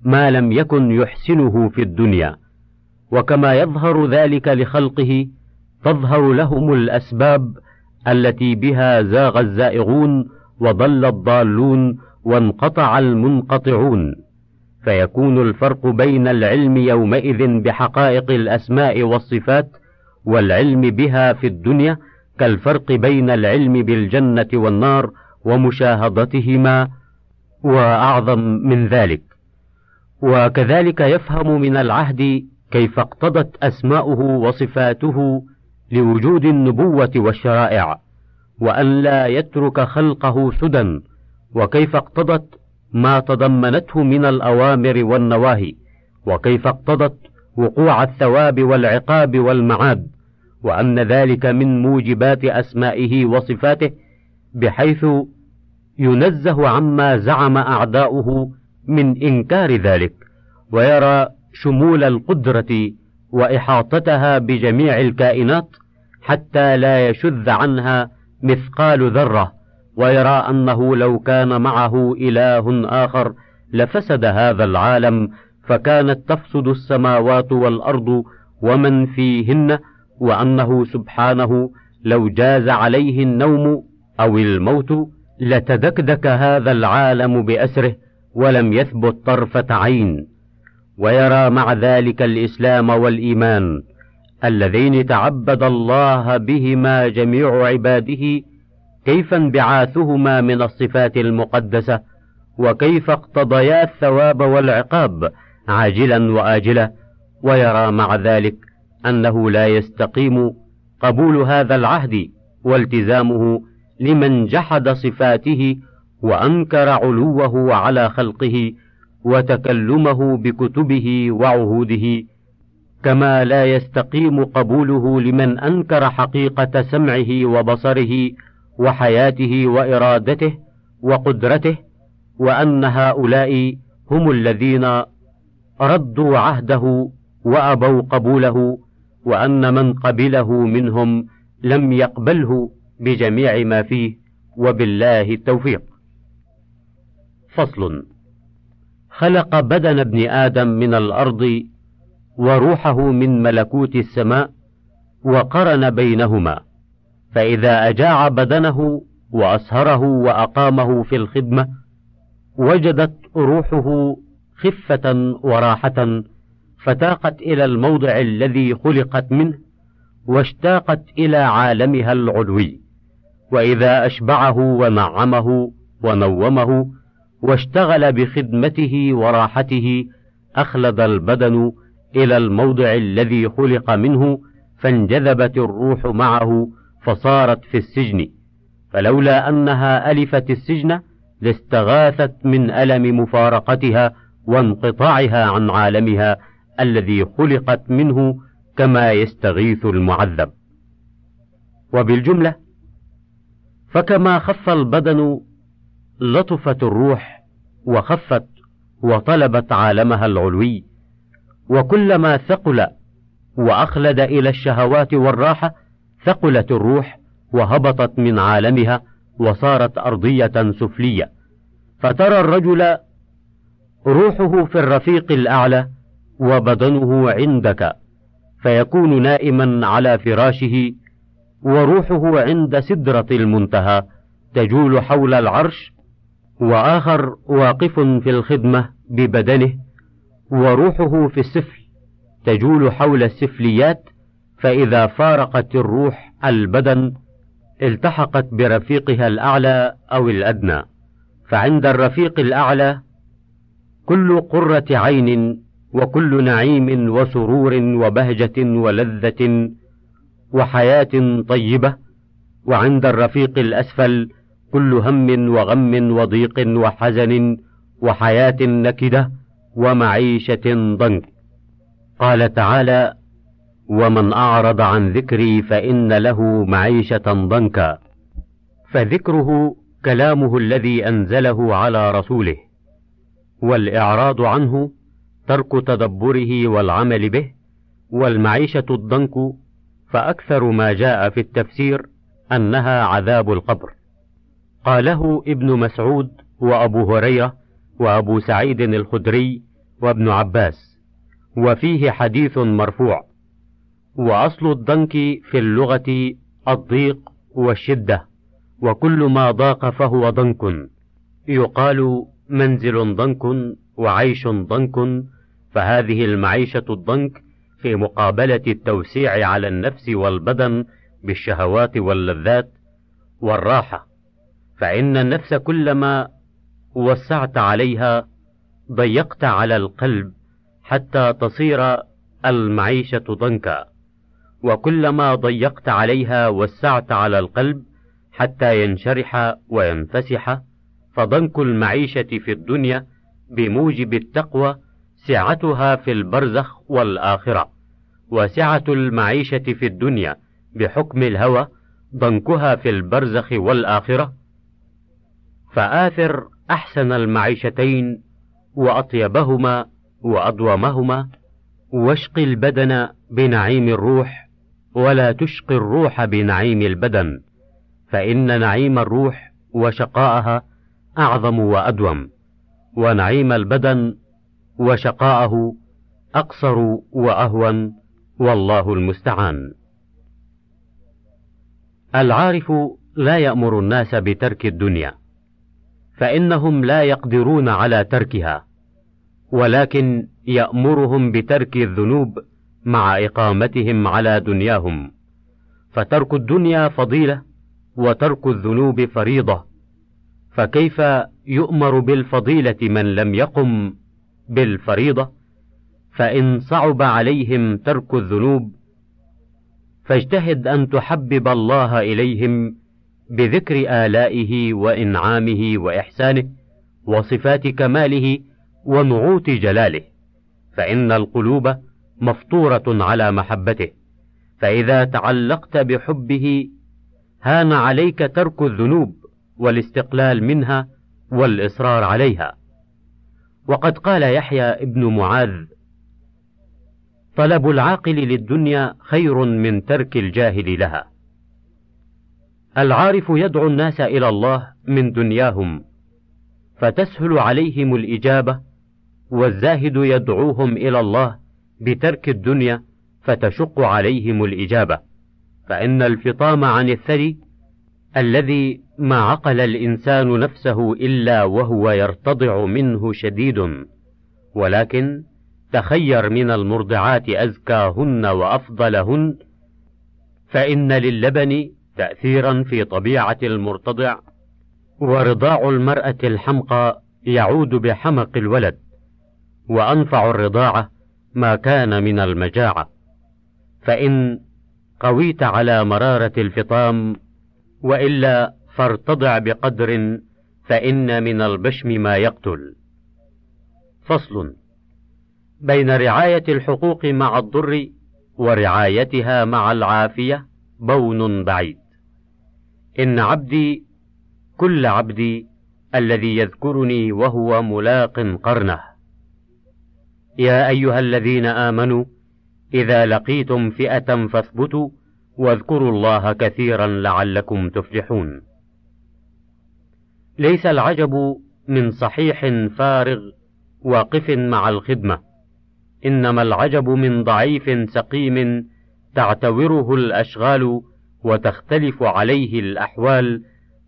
ما لم يكن يحسنه في الدنيا. وكما يظهر ذلك لخلقه تظهر لهم الأسباب التي بها زاغ الزائغون وضل الضالون وانقطع المنقطعون. فيكون الفرق بين العلم يومئذ بحقائق الأسماء والصفات والعلم بها في الدنيا كالفرق بين العلم بالجنة والنار ومشاهدتهما وأعظم من ذلك. وكذلك يفهم من العهد كيف اقتضت أسماؤه وصفاته لوجود النبوة والشرائع وأن لا يترك خلقه سدى وكيف اقتضت ما تضمنته من الأوامر والنواهي وكيف اقتضت وقوع الثواب والعقاب والمعاد وأن ذلك من موجبات أسمائه وصفاته بحيث ينزه عما زعم أعداؤه من إنكار ذلك ويرى شمول القدرة وإحاطتها بجميع الكائنات حتى لا يشذ عنها مثقال ذرة. ويرى أنه لو كان معه إله آخر لفسد هذا العالم فكانت تفسد السماوات والأرض ومن فيهن وأنه سبحانه لو جاز عليه النوم أو الموت لتدكدك هذا العالم بأسره ولم يثبت طرفة عين. ويرى مع ذلك الإسلام والإيمان اللذين تعبد الله بهما جميع عباده كيف انبعاثهما من الصفات المقدسة؟ وكيف اقتضيا الثواب والعقاب؟ عاجلا وآجلا ويرى مع ذلك أنه لا يستقيم قبول هذا العهد والتزامه لمن جحد صفاته وأنكر علوه على خلقه وتكلمه بكتبه وعهوده. كما لا يستقيم قبوله لمن أنكر حقيقة سمعه وبصره وحياته وإرادته وقدرته وأن هؤلاء هم الذين ردوا عهده وأبوا قبوله وأن من قبله منهم لم يقبله بجميع ما فيه وبالله التوفيق. فصل خلق بدن ابن آدم من الأرض وروحه من ملكوت السماء وقرن بينهما. فإذا أجاع بدنه وأسهره وأقامه في الخدمة وجدت روحه خفة وراحة فتاقت إلى الموضع الذي خلقت منه واشتاقت إلى عالمها العلوي. وإذا أشبعه ونعمه ونومه واشتغل بخدمته وراحته أخلد البدن إلى الموضع الذي خلق منه فانجذبت الروح معه فصارت في السجن فلولا أنها ألفت السجن لاستغاثت من ألم مفارقتها وانقطاعها عن عالمها الذي خلقت منه كما يستغيث المعذب. وبالجملة فكما خف البدن لطفت الروح وخفت وطلبت عالمها العلوي وكلما ثقل وأخلد إلى الشهوات والراحة ثقلت الروح وهبطت من عالمها وصارت أرضية سفلية. فترى الرجل روحه في الرفيق الأعلى وبدنه عندك فيكون نائما على فراشه وروحه عند سدرة المنتهى تجول حول العرش وآخر واقف في الخدمة ببدنه وروحه في السفل تجول حول السفليات فإذا فارقت الروح البدن التحقت برفيقها الأعلى أو الأدنى. فعند الرفيق الأعلى كل قرة عين وكل نعيم وسرور وبهجة ولذة وحياة طيبة. وعند الرفيق الأسفل كل هم وغم وضيق وحزن وحياة نكدة ومعيشة ضنك. قال تعالى ومن أعرض عن ذكري فإن له معيشة ضنكا. فذكره كلامه الذي أنزله على رسوله والإعراض عنه ترك تدبره والعمل به والمعيشة الضنك فأكثر ما جاء في التفسير أنها عذاب القبر. قاله ابن مسعود وأبو هريرة وأبو سعيد الخدري وابن عباس وفيه حديث مرفوع. وأصل الضنك في اللغة الضيق والشدة وكل ما ضاق فهو ضنك. يقال منزل ضنك وعيش ضنك فهذه المعيشة الضنك في مقابلة التوسيع على النفس والبدن بالشهوات واللذات والراحة. فإن النفس كلما وسعت عليها ضيقت على القلب حتى تصير المعيشة ضنكا. وكلما ضيقت عليها وسعت على القلب حتى ينشرح وينفسح فضنك المعيشة في الدنيا بموجب التقوى سعتها في البرزخ والآخرة. وسعة المعيشة في الدنيا بحكم الهوى ضنكها في البرزخ والآخرة. فآثر أحسن المعيشتين وأطيبهما وأضومهما واشق البدن بنعيم الروح ولا تشق الروح بنعيم البدن فإن نعيم الروح وشقاءها أعظم وأدوم ونعيم البدن وشقاءه أقصر وأهون والله المستعان. العارف لا يأمر الناس بترك الدنيا فإنهم لا يقدرون على تركها ولكن يأمرهم بترك الذنوب مع إقامتهم على دنياهم. فترك الدنيا فضيلة وترك الذنوب فريضة. فكيف يؤمر بالفضيلة من لم يقم بالفريضة؟ فإن صعب عليهم ترك الذنوب فاجتهد أن تحبب الله إليهم بذكر آلائه وإنعامه وإحسانه وصفات كماله ونعوت جلاله. فإن القلوب مفطورة على محبته. فإذا تعلقت بحبه هان عليك ترك الذنوب والاستقلال منها والإصرار عليها. وقد قال يحيى ابن معاذ طلب العاقل للدنيا خير من ترك الجاهل لها. العارف يدعو الناس إلى الله من دنياهم فتسهل عليهم الإجابة والزاهد يدعوهم إلى الله بترك الدنيا فتشق عليهم الإجابة. فإن الفطام عن الثري الذي ما عقل الإنسان نفسه إلا وهو يرتضع منه شديد. ولكن تخير من المرضعات أزكاهن وأفضلهن. فإن للبن تاثيرا في طبيعة المرتضع. ورضاع المرأة الحمقى يعود بحمق الولد. وأنفع الرضاعة ما كان من المجاعة. فإن قويت على مرارة الفطام وإلا فارتضع بقدر فإن من البشم ما يقتل. فصل. بين رعاية الحقوق مع الضر ورعايتها مع العافية بون بعيد. إن عبدي كل عبدي الذي يذكرني وهو ملاق قرنه. يا أيها الذين آمنوا إذا لقيتم فئة فاثبتوا واذكروا الله كثيرا لعلكم تفلحون. ليس العجب من صحيح فارغ واقف مع الخدمة إنما العجب من ضعيف سقيم تعتوره الأشغال وتختلف عليه الأحوال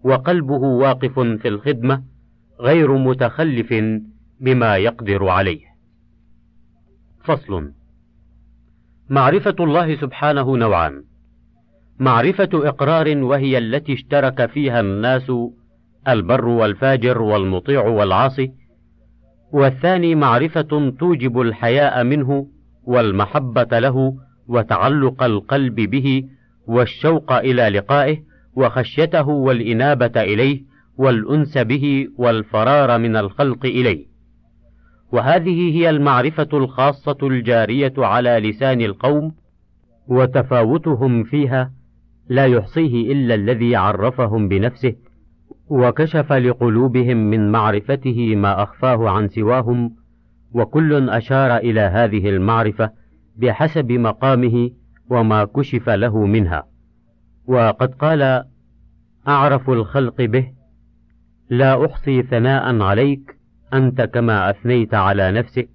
وقلبه واقف في الخدمة غير متخلف بما يقدر عليه. فصل. معرفة الله سبحانه نوعان. معرفة إقرار وهي التي اشترك فيها الناس البر والفاجر والمطيع والعاصي، والثاني معرفة توجب الحياء منه والمحبة له وتعلق القلب به والشوق إلى لقائه وخشيته والإنابة إليه والأنس به والفرار من الخلق إليه. وهذه هي المعرفة الخاصة الجارية على لسان القوم وتفاوتهم فيها لا يحصيه إلا الذي عرفهم بنفسه وكشف لقلوبهم من معرفته ما أخفاه عن سواهم وكل أشار إلى هذه المعرفة بحسب مقامه وما كشف له منها. وقد قال أعرف الخلق به لا أحصي ثناء عليك أنت كما أثنيت على نفسك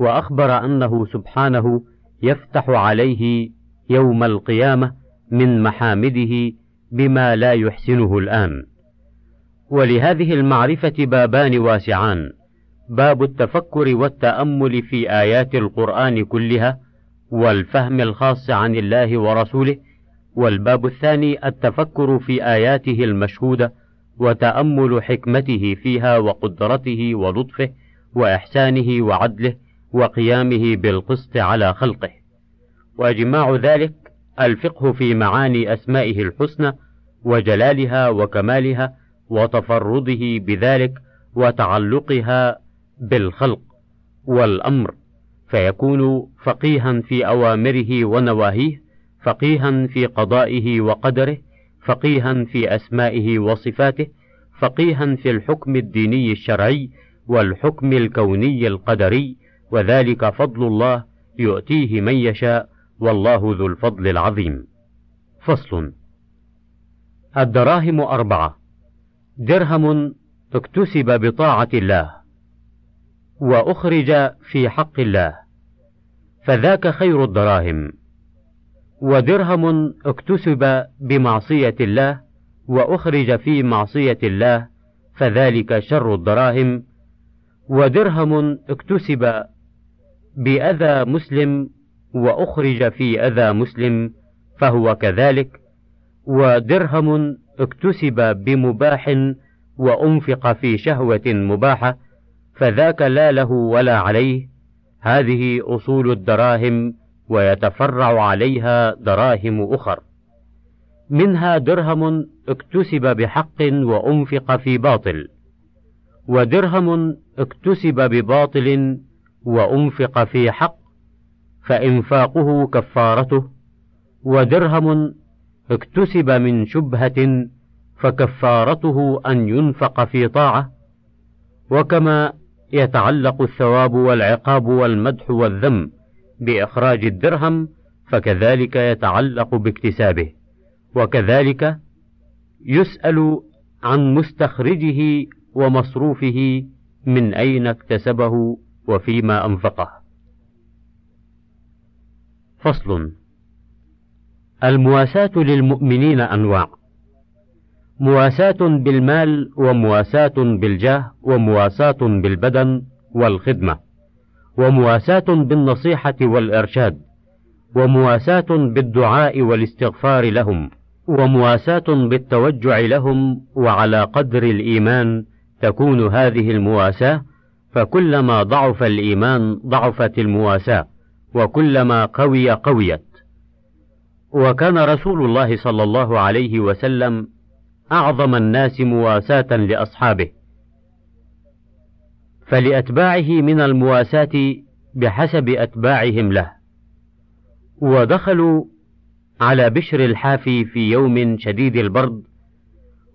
وأخبر أنه سبحانه يفتح عليه يوم القيامة من محامده بما لا يحسنه الآن. ولهذه المعرفة بابان واسعان. باب التفكر والتأمل في آيات القرآن كلها والفهم الخاص عن الله ورسوله والباب الثاني التفكر في آياته المشهودة وتأمل حكمته فيها وقدرته ولطفه وإحسانه وعدله وقيامه بالقسط على خلقه. وإجماع ذلك الفقه في معاني أسمائه الحسنى وجلالها وكمالها وتفرده بذلك وتعلقها بالخلق والأمر. فيكون فقيها في أوامره ونواهيه فقيها في قضائه وقدره فقيها في أسمائه وصفاته فقيها في الحكم الديني الشرعي والحكم الكوني القدري وذلك فضل الله يؤتيه من يشاء والله ذو الفضل العظيم. فصل. الدراهم أربعة. درهم اكتسب بطاعة الله وأخرج في حق الله. فذاك خير الدراهم. ودرهم اكتسب بمعصية الله وأخرج في معصية الله فذلك شر الدراهم. ودرهم اكتسب بأذى مسلم وأخرج في أذى مسلم فهو كذلك. ودرهم اكتسب بمباح وأنفق في شهوة مباحة فذاك لا له ولا عليه. هذه أصول الدراهم. ويتفرع عليها دراهم أخر. منها درهم اكتسب بحق وأنفق في باطل ودرهم اكتسب بباطل وأنفق في حق فإنفاقه كفارته ودرهم اكتسب من شبهة فكفارته أن ينفق في طاعة. وكما يتعلق الثواب والعقاب والمدح والذم. بإخراج الدرهم فكذلك يتعلق باكتسابه. وكذلك يسأل عن مستخرجه ومصروفه من أين اكتسبه وفيما أنفقه. فصل المواساة للمؤمنين أنواع. مواساة بالمال ومواساة بالجاه ومواساة بالبدن والخدمة. ومواساة بالنصيحة والإرشاد ومواساة بالدعاء والاستغفار لهم ومواساة بالتوجع لهم وعلى قدر الإيمان تكون هذه المواساة فكلما ضعف الإيمان ضعفت المواساة وكلما قوي قويت. وكان رسول الله صلى الله عليه وسلم أعظم الناس مواساة لأصحابه. فلأتباعه من المواساة بحسب أتباعهم له. ودخلوا على بشر الحافي في يوم شديد البرد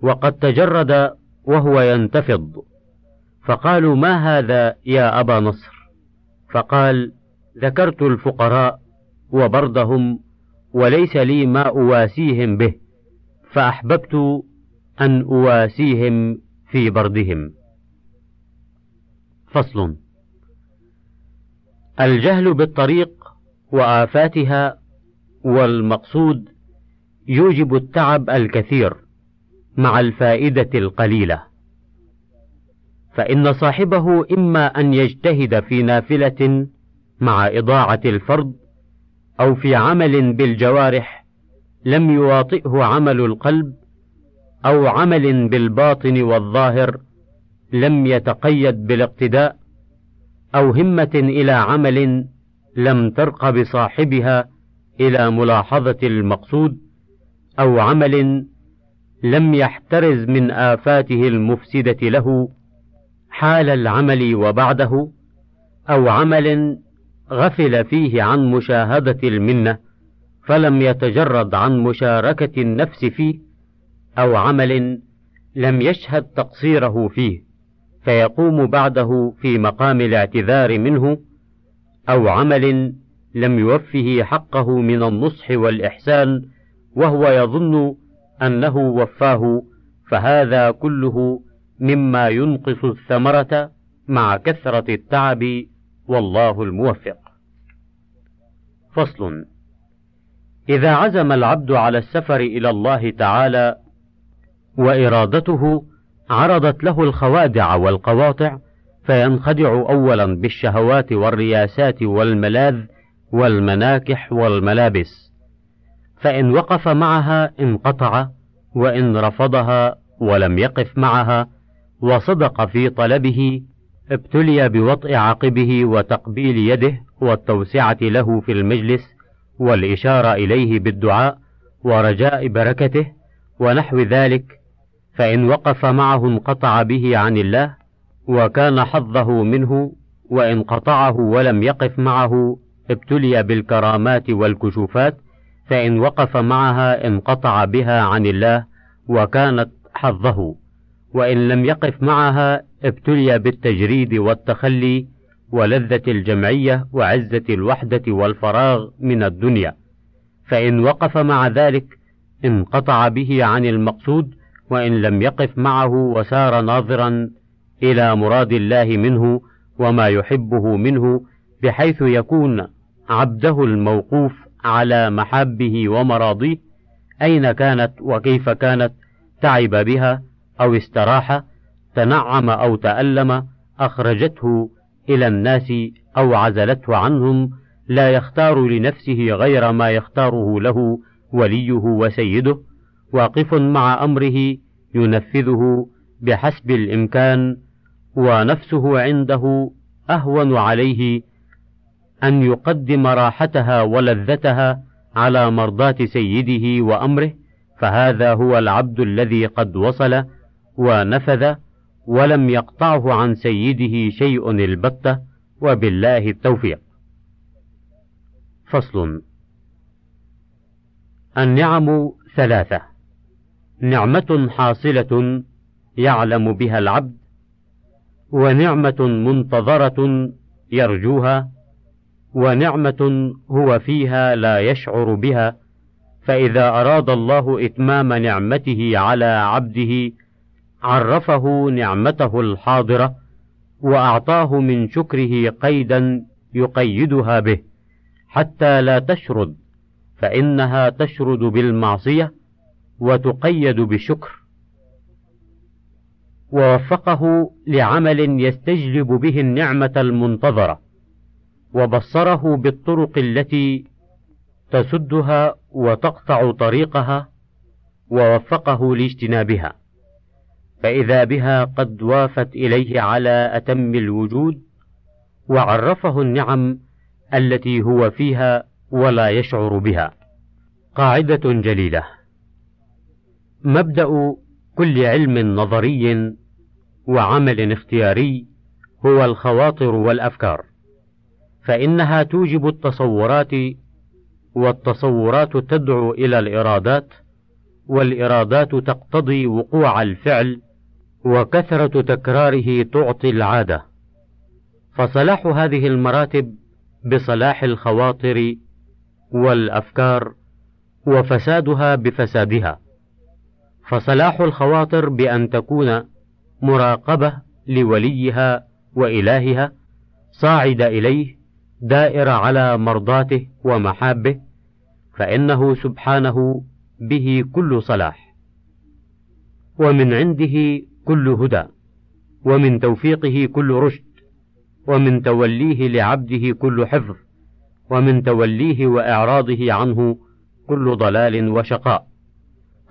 وقد تجرد وهو ينتفض. فقالوا ما هذا يا أبا نصر؟ فقال ذكرت الفقراء وبردهم وليس لي ما أواسيهم به فأحببت أن أواسيهم في بردهم. فصل. الجهل بالطريق وآفاتها والمقصود يوجب التعب الكثير مع الفائدة القليلة. فإن صاحبه إما أن يجتهد في نافلة مع إضاعة الفرض أو في عمل بالجوارح لم يواطئه عمل القلب أو عمل بالباطن والظاهر لم يتقيد بالاقتداء أو همة إلى عمل لم ترق بصاحبها إلى ملاحظة المقصود أو عمل لم يحترز من آفاته المفسدة له حال العمل وبعده أو عمل غفل فيه عن مشاهدة المنة فلم يتجرد عن مشاركة النفس فيه أو عمل لم يشهد تقصيره فيه فيقوم بعده في مقام الاعتذار منه أو عمل لم يوفه حقه من النصح والإحسان وهو يظن أنه وفاه فهذا كله مما ينقص الثمرة مع كثرة التعب والله الموفق. فصل إذا عزم العبد على السفر إلى الله تعالى وإرادته عرضت له الخوادع والقواطع فينخدع أولا بالشهوات والرياسات والملاذ والمناكح والملابس. فإن وقف معها انقطع وإن رفضها ولم يقف معها وصدق في طلبه ابتلي بوطء عقبه وتقبيل يده والتوسعة له في المجلس والإشارة إليه بالدعاء ورجاء بركته ونحو ذلك فإن وقف معه انقطع به عن الله وكان حظه منه وإن قطعه ولم يقف معه ابتلي بالكرامات والكشوفات فإن وقف معها انقطع بها عن الله وكانت حظه. وإن لم يقف معها ابتلي بالتجريد والتخلي ولذة الجمعية وعزة الوحدة والفراغ من الدنيا. فإن وقف مع ذلك انقطع به عن المقصود وإن لم يقف معه وسار ناظرا إلى مراد الله منه وما يحبه منه بحيث يكون عبده الموقوف على محابه ومراضيه أين كانت وكيف كانت تعب بها أو استراح تنعم أو تألم أخرجته إلى الناس أو عزلته عنهم لا يختار لنفسه غير ما يختاره له وليه وسيده. واقف مع أمره ينفذه بحسب الإمكان ونفسه عنده أهون عليه أن يقدم راحتها ولذتها على مرضاة سيده وأمره فهذا هو العبد الذي قد وصل ونفذ ولم يقطعه عن سيده شيء البتة وبالله التوفيق. فصل النعم ثلاثة نعمة حاصلة يعلم بها العبد ونعمة منتظرة يرجوها ونعمة هو فيها لا يشعر بها فإذا أراد الله إتمام نعمته على عبده عرفه نعمته الحاضرة وأعطاه من شكره قيدا يقيدها به حتى لا تشرد فإنها تشرد بالمعصية وتقيد بالشكر ووفقه لعمل يستجلب به النعمة المنتظرة. وبصره بالطرق التي تسدها وتقطع طريقها. ووفقه لاجتنابها. فإذا بها قد وافت إليه على أتم الوجود. وعرفه النعم التي هو فيها ولا يشعر بها. قاعدة جليلة: مبدأ كل علم نظري وعمل اختياري هو الخواطر والأفكار، فإنها توجب التصورات والتصورات تدعو إلى الإرادات والإرادات تقتضي وقوع الفعل وكثرة تكراره تعطي العادة. فصلاح هذه المراتب بصلاح الخواطر والأفكار وفسادها بفسادها. فصلاح الخواطر بأن تكون مراقبة لوليها وإلهها صاعد إليه دائر على مرضاته ومحابه فإنه سبحانه به كل صلاح. ومن عنده كل هدى ومن توفيقه كل رشد ومن توليه لعبده كل حفظ ومن توليه وإعراضه عنه كل ضلال وشقاء.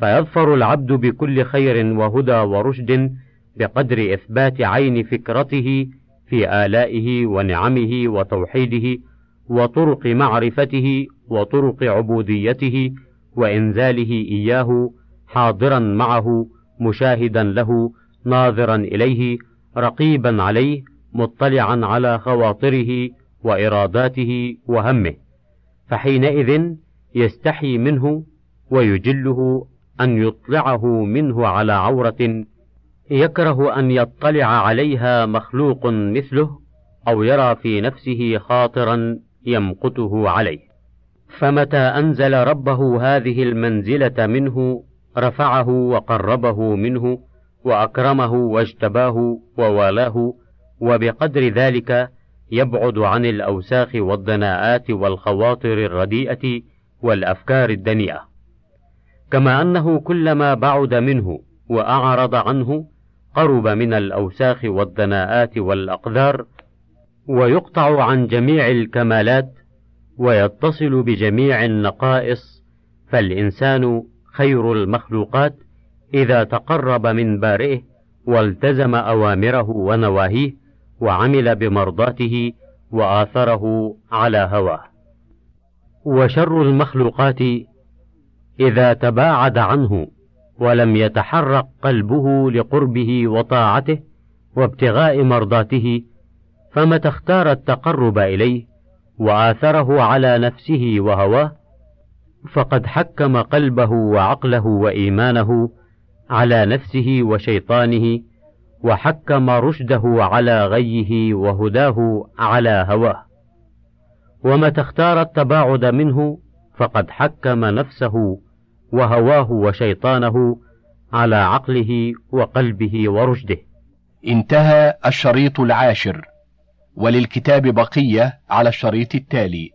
فيظفر العبد بكل خير وهدى ورشد بقدر إثبات عين فكرته في آلائه ونعمه وتوحيده وطرق معرفته وطرق عبوديته وإنزاله إياه حاضرا معه مشاهدا له ناظرا إليه رقيبا عليه مطلعا على خواطره وإراداته وهمه فحينئذ يستحي منه ويجله أن يطلعه منه على عورة يكره أن يطلع عليها مخلوق مثله أو يرى في نفسه خاطرا يمقته عليه. فمتى أنزل ربه هذه المنزلة منه رفعه وقربه منه وأكرمه واجتباه ووالاه وبقدر ذلك يبعد عن الأوساخ والدناءات والخواطر الرديئة والأفكار الدنيئة. كما أنه كلما بعد منه وأعرض عنه قرب من الأوساخ والدناءات والأقدار ويقطع عن جميع الكمالات ويتصل بجميع النقائص فالإنسان خير المخلوقات إذا تقرب من بارئه والتزم أوامره ونواهيه وعمل بمرضاته وآثره على هواه. وشر المخلوقات إذا تباعد عنه ولم يتحرك قلبه لقربه وطاعته وابتغاء مرضاته فمتى اختار التقرب إليه وآثره على نفسه وهواه فقد حكم قلبه وعقله وإيمانه على نفسه وشيطانه وحكم رشده على غيه وهداه على هواه. ومتى اختار التباعد منه فقد حكم نفسه وهواه وشيطانه على عقله وقلبه ورشده. انتهى الشريط العاشر وللكتاب بقية على الشريط التالي.